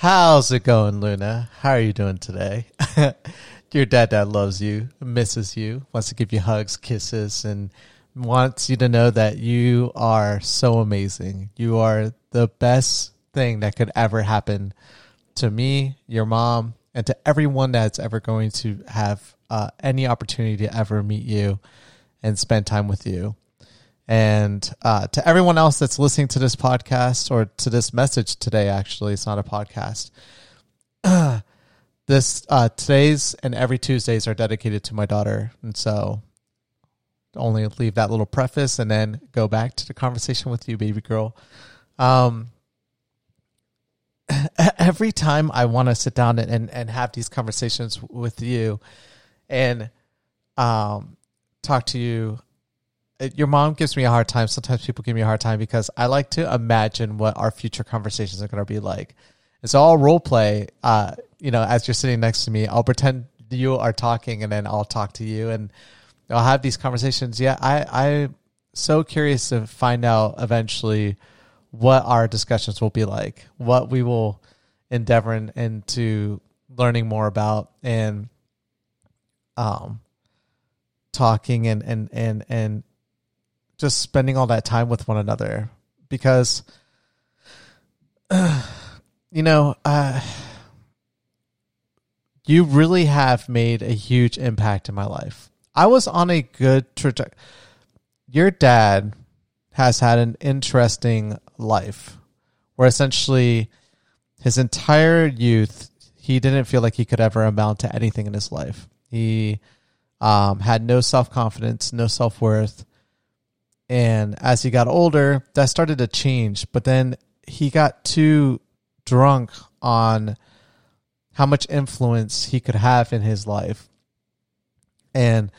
How's it going, Luna? How are you doing today? Your dad dad loves you, misses you, wants to give you hugs, kisses, and wants you to know that you are so amazing. You are the best thing that could ever happen to me, your mom, and to everyone that's ever going to have uh, any opportunity to ever meet you and spend time with you. And uh, to everyone else that's listening to this podcast or to this message today, actually, it's not a podcast. this uh, today's and every Tuesdays are dedicated to my daughter, and so only leave that little preface and then go back to the conversation with you, baby girl. Um, every time I want to sit down and, and, and have these conversations with you and um, talk to you your mom gives me a hard time. Sometimes people give me a hard time because I like to imagine what our future conversations are going to be like. It's all role play, uh, you know, as you're sitting next to me, I'll pretend you are talking and then I'll talk to you and I'll have these conversations. Yeah, I, I'm so curious to find out eventually what our discussions will be like, what we will endeavor in, into learning more about and um talking and and and and just spending all that time with one another. Because uh, you know uh, you really have made a huge impact in my life. I was on a good trajectory your dad has had an interesting life where essentially his entire youth he didn't feel like he could ever amount to anything in his life. He um, had no self-confidence no self-worth and as he got older, that started to change. But then he got too drunk on how much influence he could have in his life. And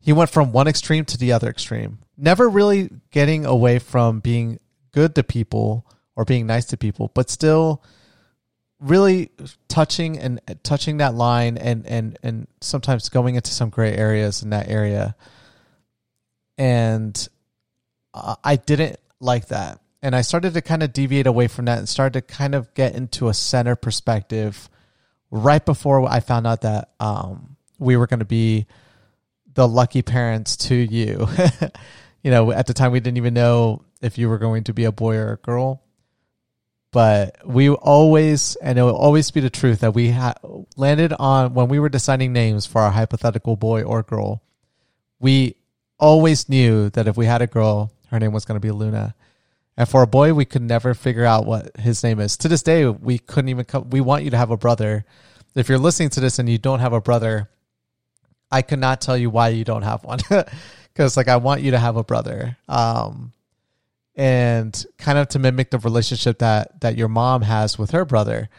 he went from one extreme to the other extreme, never really getting away from being good to people or being nice to people, but still really touching and touching that line and and and sometimes going into some gray areas in that area. And uh, I didn't like that. And I started to kind of deviate away from that and started to kind of get into a center perspective right before I found out that um, we were going to be the lucky parents to you. you know, at the time we didn't even know if you were going to be a boy or a girl. But we always, and it will always be the truth that we ha- landed on when we were deciding names for our hypothetical boy or girl. We always knew that if we had a girl, her name was going to be Luna. And for a boy, we could never figure out what his name is. To this day, we couldn't even come. We want you to have a brother. If you're listening to this and you don't have a brother, I could not tell you why you don't have one. Because, like, I want you to have a brother. Um, and kind of to mimic the relationship that, that your mom has with her brother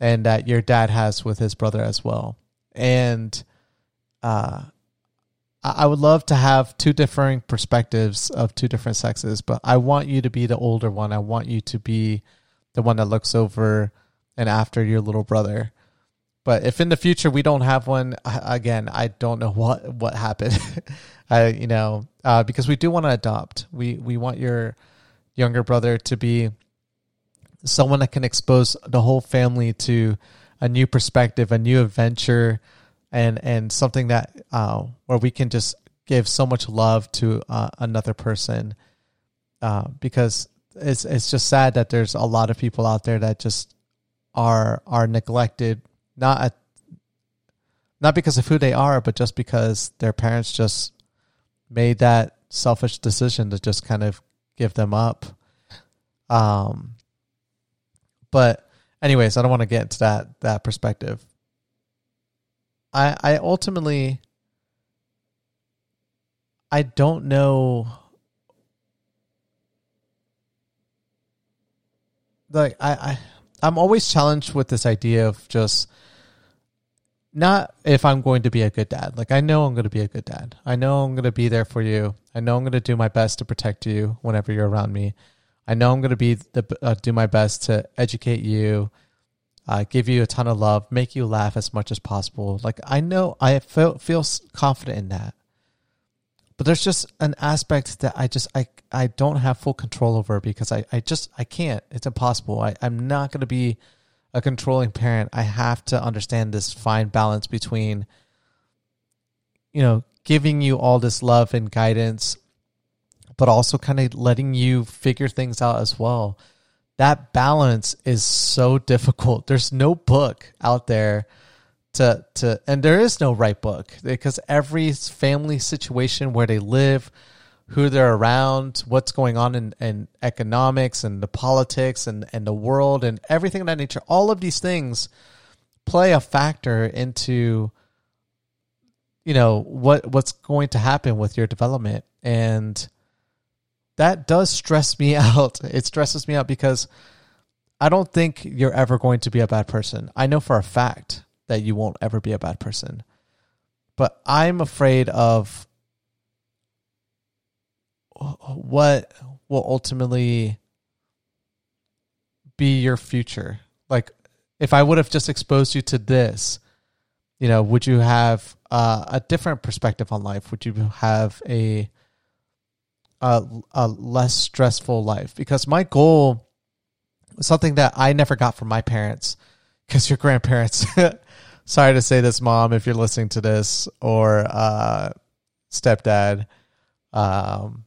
and that your dad has with his brother as well. And, uh, I would love to have two differing perspectives of two different sexes, but I want you to be the older one. I want you to be the one that looks over and after your little brother. But if in the future we don't have one, again, I don't know what what happened. I you know uh, because we do want to adopt. We we want your younger brother to be someone that can expose the whole family to a new perspective, a new adventure, and and something that uh, where we can just give so much love to uh, another person uh, because it's it's just sad that there's a lot of people out there that just are are neglected not at, not because of who they are but just because their parents just made that selfish decision to just kind of give them up. Um but anyways i don't want to get into that that perspective I I ultimately I don't know like I, I I'm always challenged with this idea of just not if I'm going to be a good dad. Like I know I'm going to be a good dad. I know I'm going to be there for you. I know I'm going to do my best to protect you whenever you're around me. I know I'm going to be the uh, do my best to educate you, uh, give you a ton of love, make you laugh as much as possible. Like I know I feel feel confident in that, but there's just an aspect that I just I I don't have full control over because I I just I can't. It's impossible. I I'm not going to be a controlling parent, I have to understand this fine balance between, you know, giving you all this love and guidance, but also kind of letting you figure things out as well. That balance is so difficult. There's no book out there to to and there is no right book because every family situation where they live, who they're around, what's going on in, in economics and the politics and, and the world and everything of that nature, all of these things play a factor into you know what what's going to happen with your development and that does stress me out. It stresses me out because i don't think you're ever going to be a bad person. I know for a fact that you won't ever be a bad person. But i'm afraid of what will ultimately be your future. Like if i would have just exposed you to this you know would you have uh, a different perspective on life? Would you have a, a a less stressful life? Because my goal, something that I never got from my parents, because your grandparents. sorry to say this, mom, if you're listening to this, or uh, stepdad, um,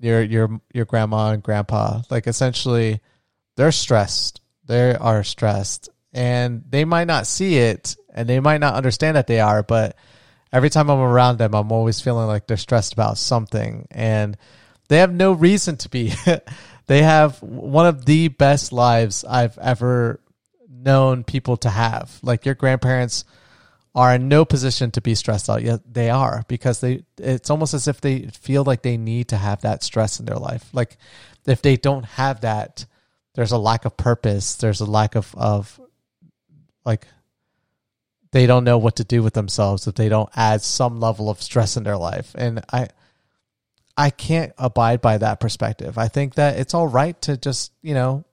your your your grandma and grandpa. Like essentially, they're stressed. They are stressed, and they might not see it and they might not understand that they are, but every time I'm around them, I'm always feeling like they're stressed about something and they have no reason to be. they have one of the best lives I've ever known people to have. Like your grandparents are in no position to be stressed out yet they are because they it's almost as if they feel like they need to have that stress in their life. Like if they don't have that, there's a lack of purpose, there's a lack of of like they don't know what to do with themselves if they don't add some level of stress in their life. And I I can't abide by that perspective. I think that it's all right to just, you know,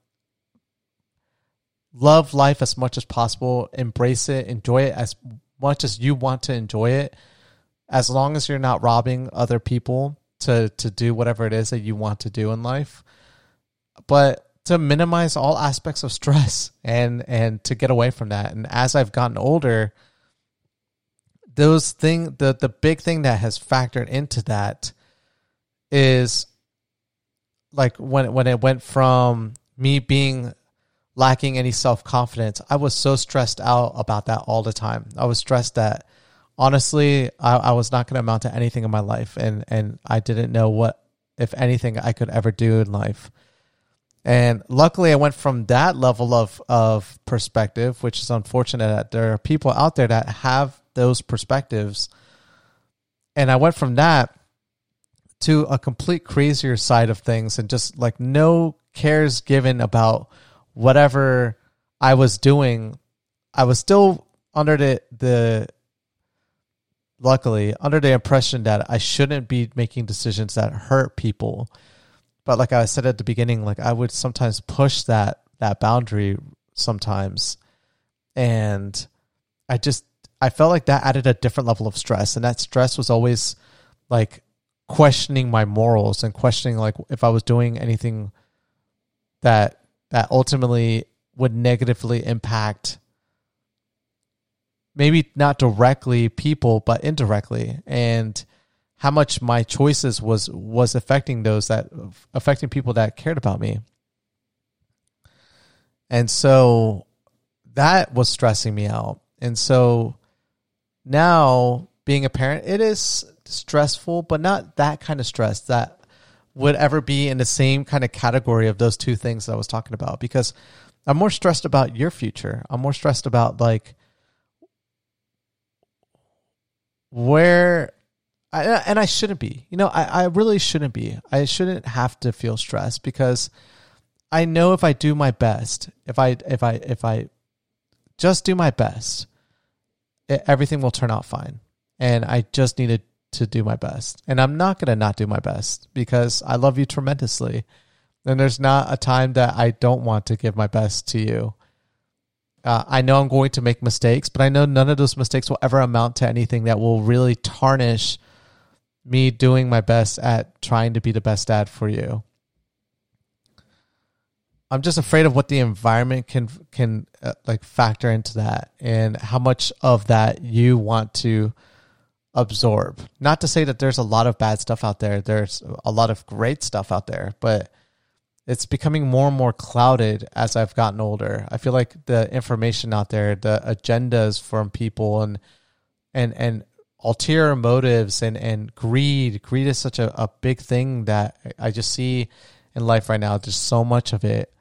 love life as much as possible, embrace it, enjoy it as much as you want to enjoy it, as long as you're not robbing other people to to do whatever it is that you want to do in life. But to minimize all aspects of stress and and to get away from that. And as I've gotten older, those thing the the big thing that has factored into that is like when when it went from me being lacking any self-confidence i was so stressed out about that all the time i was stressed that honestly i, I was not going to amount to anything in my life and and i didn't know what if anything i could ever do in life and luckily, I went from that level of, of perspective, which is unfortunate that there are people out there that have those perspectives. And I went from that to a complete crazier side of things and just like no cares given about whatever I was doing. I was still under the, the luckily under the impression that I shouldn't be making decisions that hurt people but like I said at the beginning, like I would sometimes push that that boundary sometimes, and I just I felt like that added a different level of stress, and that stress was always like questioning my morals and questioning like if I was doing anything that that ultimately would negatively impact maybe not directly people but indirectly. And how much my choices was was affecting those that affecting people that cared about me. And so that was stressing me out. And so now being a parent, it is stressful, but not that kind of stress that would ever be in the same kind of category of those two things that I was talking about because I'm more stressed about your future. I'm more stressed about like where I, and I shouldn't be. You know, I, I really shouldn't be. I shouldn't have to feel stressed because I know if I do my best, if I if I if I just do my best, it, everything will turn out fine. And I just needed to do my best. And I'm not going to not do my best because I love you tremendously. And there's not a time that I don't want to give my best to you. Uh, I know I'm going to make mistakes, but I know none of those mistakes will ever amount to anything that will really tarnish me doing my best at trying to be the best dad for you. I'm just afraid of what the environment can can uh, like factor into that and how much of that you want to absorb. Not to say that there's a lot of bad stuff out there. There's a lot of great stuff out there, but it's becoming more and more clouded as I've gotten older. I feel like the information out there, the agendas from people and and and ulterior motives and and greed. Greed is such a, a big thing that I just see in life right now. There's so much of it.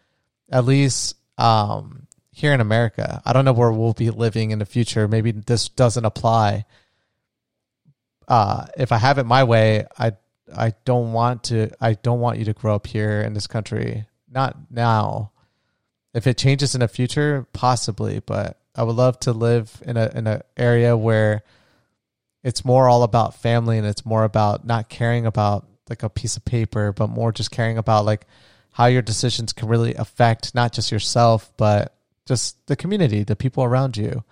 At least um, here in America. I don't know where we'll be living in the future. Maybe this doesn't apply. Uh, if I have it my way, I I don't want to I don't want you to grow up here in this country. Not now. If it changes in the future, possibly, but I would love to live in a in an area where it's more all about family and it's more about not caring about like a piece of paper, but more just caring about like how your decisions can really affect not just yourself, but just the community, the people around you.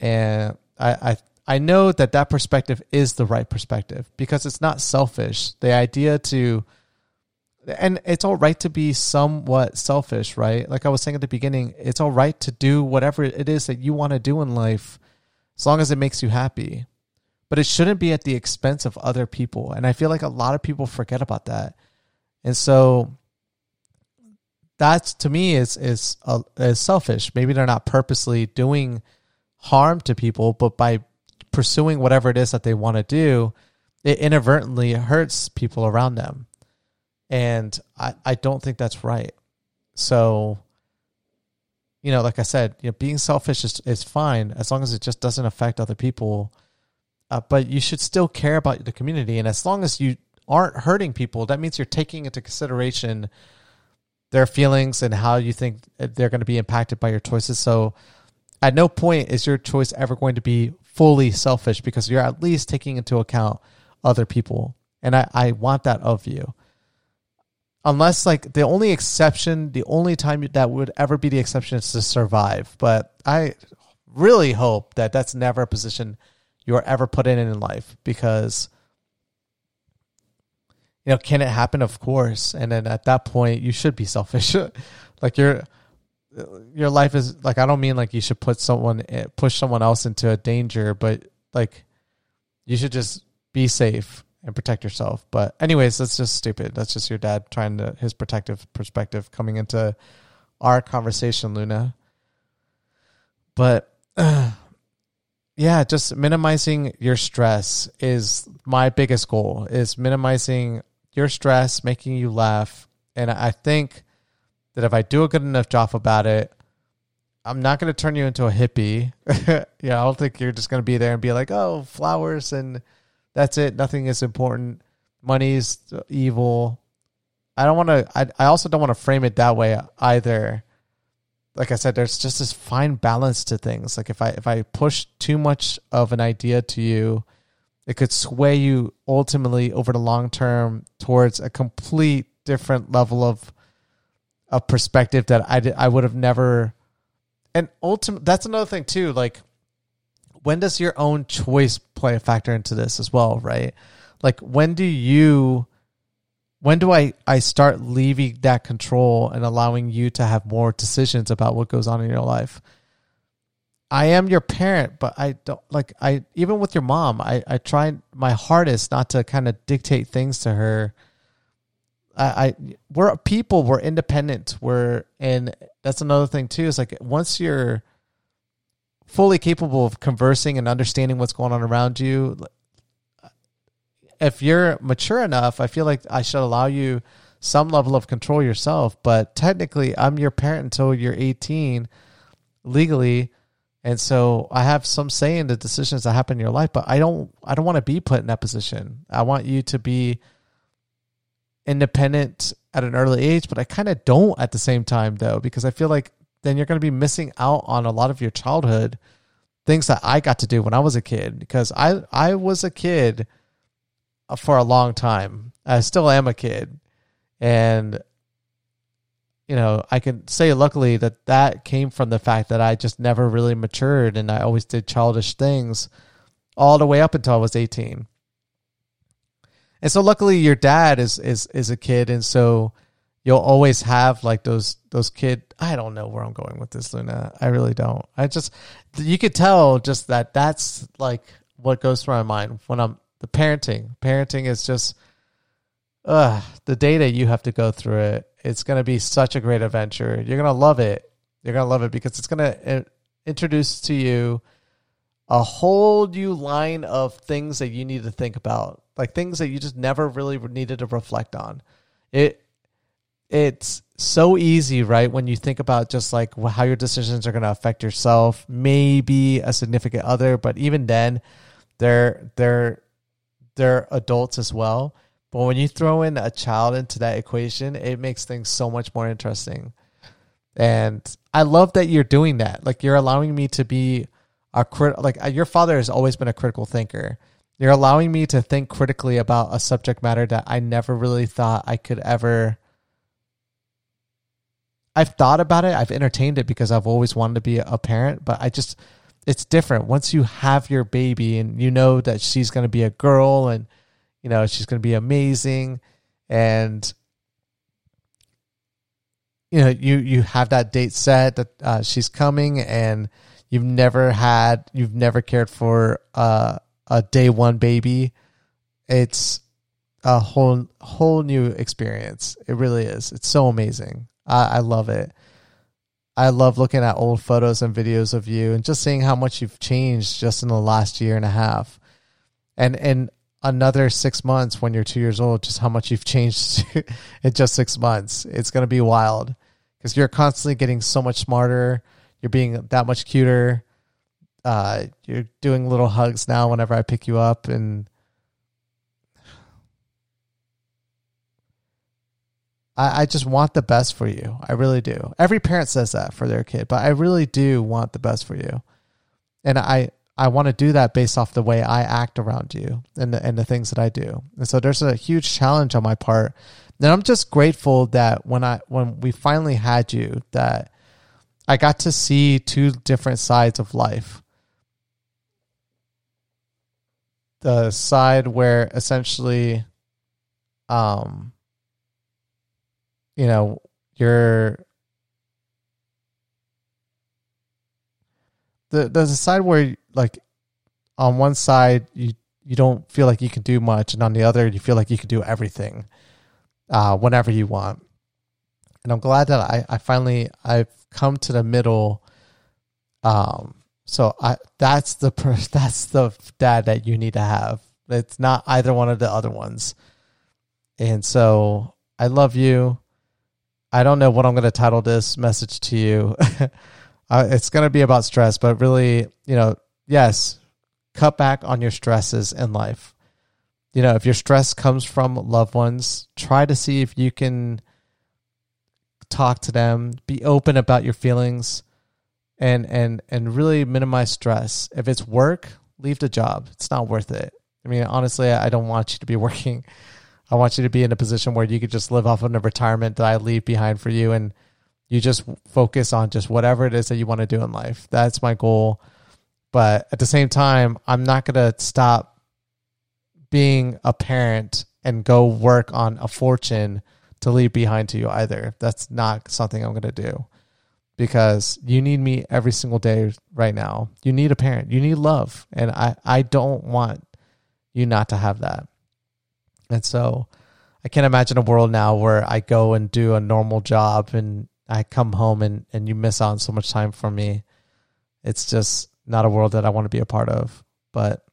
And I, I I know that that perspective is the right perspective because it's not selfish. The idea to, and it's all right to be somewhat selfish, right? Like I was saying at the beginning, it's all right to do whatever it is that you want to do in life as long as it makes you happy. But it shouldn't be at the expense of other people. And I feel like a lot of people forget about that. And so that's to me is is uh, is selfish. Maybe they're not purposely doing harm to people, but by pursuing whatever it is that they want to do, it inadvertently hurts people around them. And I, I don't think that's right. So, you know, like I said, you know, being selfish is, is fine as long as it just doesn't affect other people. Uh, but you should still care about the community. And as long as you aren't hurting people, that means you're taking into consideration their feelings and how you think they're going to be impacted by your choices. So, at no point is your choice ever going to be fully selfish because you're at least taking into account other people. And I, I want that of you. Unless, like, the only exception, the only time that would ever be the exception is to survive. But I really hope that that's never a position you are ever put in in life because, you know, can it happen? Of course. And then at that point, you should be selfish. like, you're your life is like I don't mean like you should put someone eh, push someone else into a danger, but like you should just be safe and protect yourself. But anyways, that's just stupid. That's just your dad trying to his protective perspective coming into our conversation, Luna. But uh, yeah, just minimizing your stress is my biggest goal. Is minimizing your stress, making you laugh, and I think that if I do a good enough job about it, I'm not going to turn you into a hippie. yeah, I don't think you're just going to be there and be like, oh, flowers and that's it. Nothing is important. Money's evil. I don't want to, I, I also don't want to frame it that way either. Like I said, there's just this fine balance to things. Like if I, if I push too much of an idea to you, it could sway you ultimately over the long term towards a complete different level of a perspective that I did, I would have never. And ultimate, that's another thing too. Like, when does your own choice play a factor into this as well, right? Like, when do you, when do I I start leaving that control and allowing you to have more decisions about what goes on in your life? I am your parent, but I don't like I even with your mom, I I try my hardest not to kind of dictate things to her I, I we're people, we're independent, we're and that's another thing too. Is like once you're fully capable of conversing and understanding what's going on around you, if you're mature enough, I feel like I should allow you some level of control yourself. But technically, I'm your parent until you're 18 legally. And so I have some say in the decisions that happen in your life, but I don't I don't want to be put in that position. I want you to be independent at an early age, but I kind of don't at the same time though, because I feel like then you're going to be missing out on a lot of your childhood things that I got to do when I was a kid because I I was a kid Uh, for a long time. I still am a kid. And you know, I can say luckily that that came from the fact that I just never really matured and I always did childish things all the way up until I was 18. And so luckily your dad is is is a kid and so you'll always have like those those kid i don't know where i'm going with this luna i really don't i just you could tell just that that's like what goes through my mind when i'm the parenting. Parenting is just uh the day that you have to go through it it's going to be such a great adventure. You're going to love it. You're going to love it because it's going to introduce to you a whole new line of things that you need to think about like things that you just never really needed to reflect on. It it's so easy, right? When you think about just like how your decisions are going to affect yourself, maybe a significant other, but even then, they're they're they're adults as well. But when you throw in a child into that equation, it makes things so much more interesting. And I love that you're doing that. Like you're allowing me to be a crit. Like uh, your father has always been a critical thinker. You're allowing me to think critically about a subject matter that I never really thought I could ever I've thought about it. I've entertained it because I've always wanted to be a parent, but I just it's different. Once you have your baby and you know that she's going to be a girl and you know she's going to be amazing and you know you you have that date set that uh, she's coming and you've never had you've never cared for uh, a day one baby it's a whole whole new experience. It really is. It's so amazing. I, I love it. I love looking at old photos and videos of you and just seeing how much you've changed just in the last year and a half. And in another six months when you're two years old, just how much you've changed in just six months. It's going to be wild because you're constantly getting so much smarter. You're being that much cuter. Uh, you're doing little hugs now whenever I pick you up and I, I just want the best for you. I really do. Every parent says that for their kid, but I really do want the best for you. And I, I want to do that based off the way I act around you and the, and the things that I do. And so there's a huge challenge on my part. And I'm just grateful that when I when we finally had you that I got to see two different sides of life. The side where essentially um you know, you're the there's a side where like on one side you you don't feel like you can do much and on the other you feel like you can do everything uh whenever you want. And i'm glad that i i finally i've come to the middle um so i that's the that's the dad that you need to have. It's not either one of the other ones. And so i love you I don't know what I'm going to title this message to you. uh, it's going to be about stress, but really, you know, yes, cut back on your stresses in life. You know, if your stress comes from loved ones, try to see if you can talk to them, be open about your feelings and and and really minimize stress. If it's work, leave the job. It's not worth it. I mean, honestly, I don't want you to be working I want you to be in a position where you could just live off of the retirement that I leave behind for you and you just focus on just whatever it is that you want to do in life. That's my goal. But at the same time, I'm not going to stop being a parent and go work on a fortune to leave behind to you either. That's not something I'm going to do because you need me every single day right now. You need a parent, you need love. And I, I don't want you not to have that. And so I can't imagine a world now where I go and do a normal job and I come home and, and you miss out on so much time from me. It's just not a world that I want to be a part of. But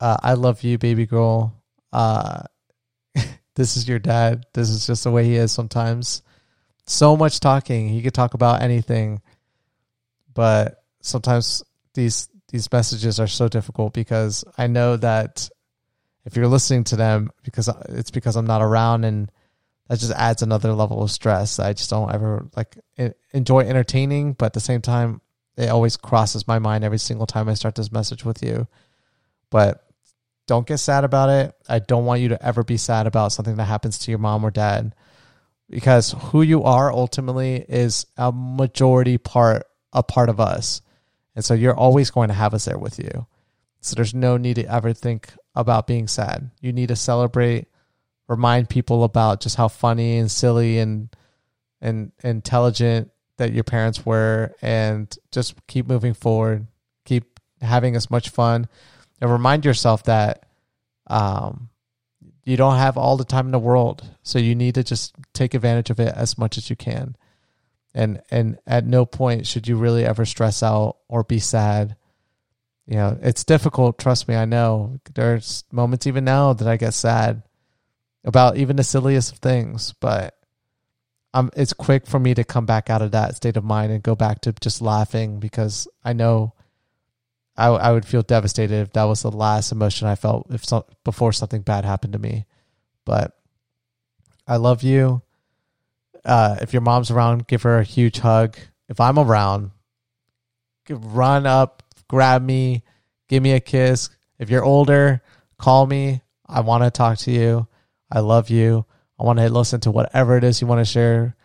uh, I love you, baby girl. Uh, this is your dad. This is just the way he is sometimes. So much talking. He could talk about anything. But sometimes these these messages are so difficult because I know that if you're listening to them because it's because I'm not around and that just adds another level of stress. I just don't ever like enjoy entertaining, but at the same time, it always crosses my mind every single time I start this message with you. But don't get sad about it. I don't want you to ever be sad about something that happens to your mom or dad because who you are ultimately is a majority part a part of us. And so you're always going to have us there with you. So there's no need to ever think about being sad. You need to celebrate remind people about just how funny and silly and and intelligent that your parents were and just keep moving forward. Keep having as much fun and remind yourself that um, you don't have all the time in the world. So you need to just take advantage of it as much as you can. And and at no point should you really ever stress out or be sad you know it's difficult trust me i know there's moments even now that i get sad about even the silliest of things, but um, it's quick for me to come back out of that state of mind and go back to just laughing because I know I, I would feel devastated if that was the last emotion I felt if so, before something bad happened to me. But I love you. Uh, if your mom's around, give her a huge hug. If I'm around, run up, grab me, give me a kiss. If you're older, call me. I want to talk to you. I love you. I want to listen to whatever it is you want to share.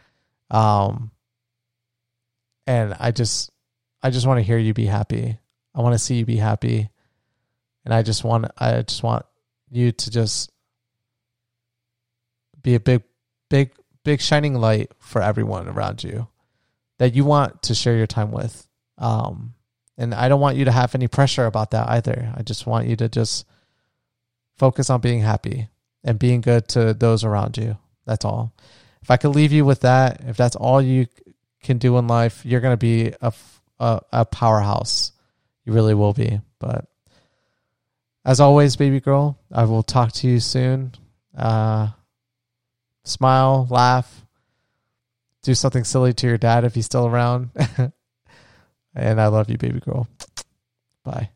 Um, and I just, I just want to hear you be happy. I want to see you be happy. And I just want, I just want you to just be a big, big, big shining light for everyone around you that you want to share your time with. Um, and I don't want you to have any pressure about that either. I just want you to just focus on being happy and being good to those around you. That's all. If I could leave you with that, if that's all you can do in life, you're going to be a, a, a powerhouse. You really will be. But as always, baby girl, I will talk to you soon. Uh, smile, laugh, do something silly to your dad if he's still around. and I love you, baby girl. Bye.